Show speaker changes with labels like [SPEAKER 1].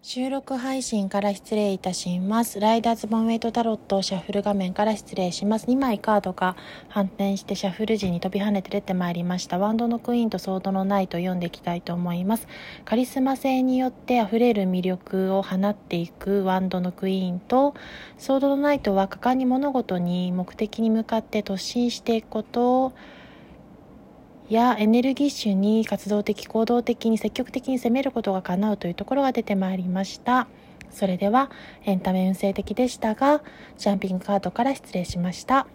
[SPEAKER 1] 収録配信から失礼いたします。ライダーズボンウェイトタロットシャッフル画面から失礼します。2枚カードが反転してシャッフル時に飛び跳ねて出てまいりました。ワンドのクイーンとソードのナイトを読んでいきたいと思います。カリスマ性によって溢れる魅力を放っていくワンドのクイーンと、ソードのナイトは果敢に物事に目的に向かって突進していくことをやエネルギッシュに活動的行動的に積極的に攻めることが叶うというところが出てまいりました。それではエンタメ運勢的でしたがジャンピングカードから失礼しました。